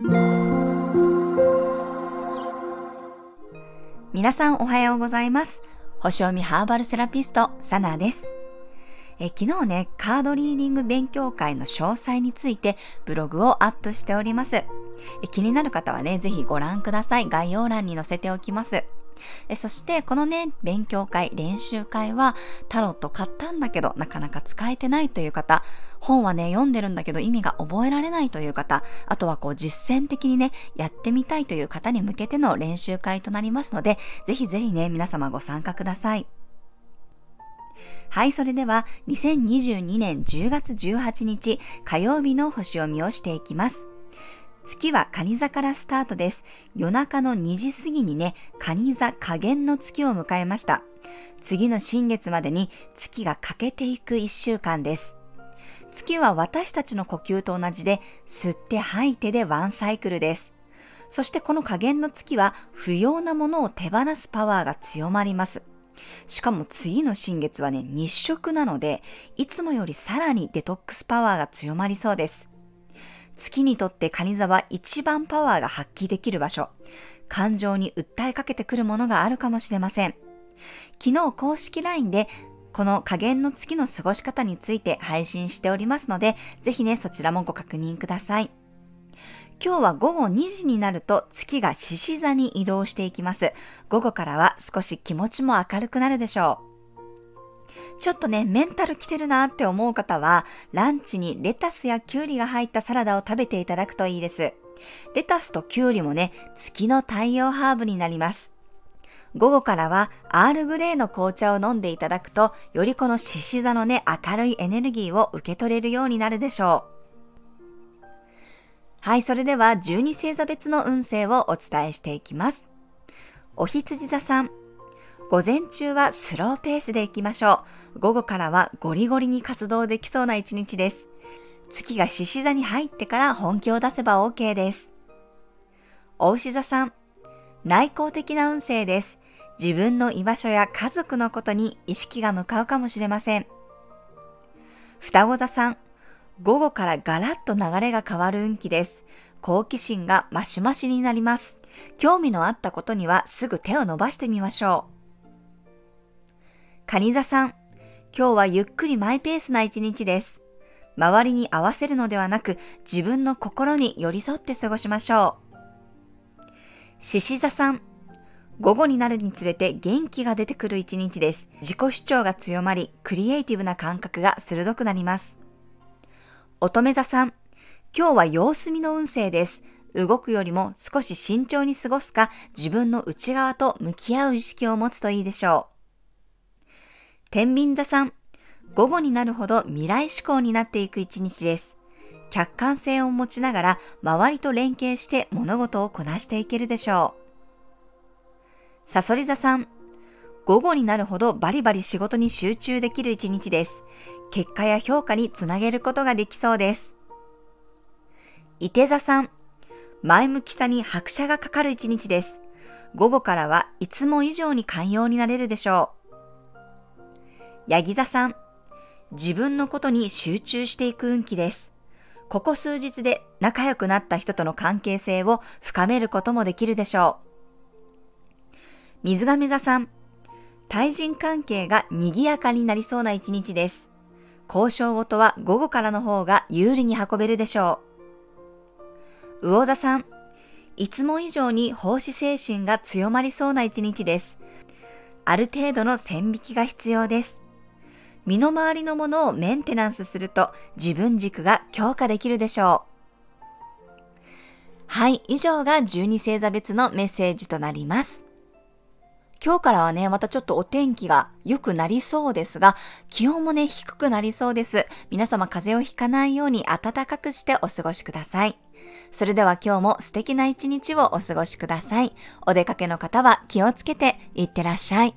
皆さんおはようございます。星読みハーバルセラピスト、サナーです。え昨日ね、カードリーディング勉強会の詳細についてブログをアップしております。え気になる方はね、ぜひご覧ください。概要欄に載せておきます。えそしてこのね、勉強会、練習会はタロット買ったんだけどなかなか使えてないという方、本はね、読んでるんだけど意味が覚えられないという方、あとはこう実践的にね、やってみたいという方に向けての練習会となりますので、ぜひぜひね、皆様ご参加ください。はい、それでは2022年10月18日火曜日の星読みをしていきます。月は蟹座からスタートです。夜中の2時過ぎにね、蟹座加減の月を迎えました。次の新月までに月が欠けていく1週間です。月は私たちの呼吸と同じで、吸って吐いてでワンサイクルです。そしてこの加減の月は不要なものを手放すパワーが強まります。しかも次の新月はね、日食なので、いつもよりさらにデトックスパワーが強まりそうです。月にとって蟹座は一番パワーが発揮できる場所。感情に訴えかけてくるものがあるかもしれません。昨日公式 LINE でこの加減の月の過ごし方について配信しておりますので、ぜひね、そちらもご確認ください。今日は午後2時になると月が獅子座に移動していきます。午後からは少し気持ちも明るくなるでしょう。ちょっとね、メンタル来てるなって思う方は、ランチにレタスやキュウリが入ったサラダを食べていただくといいです。レタスとキュウリもね、月の太陽ハーブになります。午後からはアールグレーの紅茶を飲んでいただくと、よりこの獅子座のね、明るいエネルギーを受け取れるようになるでしょう。はい、それでは12星座別の運勢をお伝えしていきます。お羊座さん、午前中はスローペースで行きましょう。午後からはゴリゴリに活動できそうな一日です。月が獅子座に入ってから本気を出せば OK です。お牛座さん、内向的な運勢です。自分の居場所や家族のことに意識が向かうかもしれません。双子座さん、午後からガラッと流れが変わる運気です。好奇心がマシマシになります。興味のあったことにはすぐ手を伸ばしてみましょう。カニ座さん、今日はゆっくりマイペースな一日です。周りに合わせるのではなく、自分の心に寄り添って過ごしましょう。獅子座さん、午後になるにつれて元気が出てくる一日です。自己主張が強まり、クリエイティブな感覚が鋭くなります。乙女座さん、今日は様子見の運勢です。動くよりも少し慎重に過ごすか、自分の内側と向き合う意識を持つといいでしょう。天秤座さん、午後になるほど未来志向になっていく一日です。客観性を持ちながら周りと連携して物事をこなしていけるでしょう。サソリ座さん、午後になるほどバリバリ仕事に集中できる一日です。結果や評価につなげることができそうです。伊手座さん、前向きさに拍車がかかる一日です。午後からはいつも以上に寛容になれるでしょう。ヤギ座さん、自分のことに集中していく運気です。ここ数日で仲良くなった人との関係性を深めることもできるでしょう。水亀座さん、対人関係が賑やかになりそうな一日です。交渉ごとは午後からの方が有利に運べるでしょう。魚座さん、いつも以上に奉仕精神が強まりそうな一日です。ある程度の線引きが必要です。身の回りのものをメンテナンスすると自分軸が強化できるでしょう。はい、以上が12星座別のメッセージとなります。今日からはね、またちょっとお天気が良くなりそうですが、気温もね、低くなりそうです。皆様風邪をひかないように暖かくしてお過ごしください。それでは今日も素敵な一日をお過ごしください。お出かけの方は気をつけていってらっしゃい。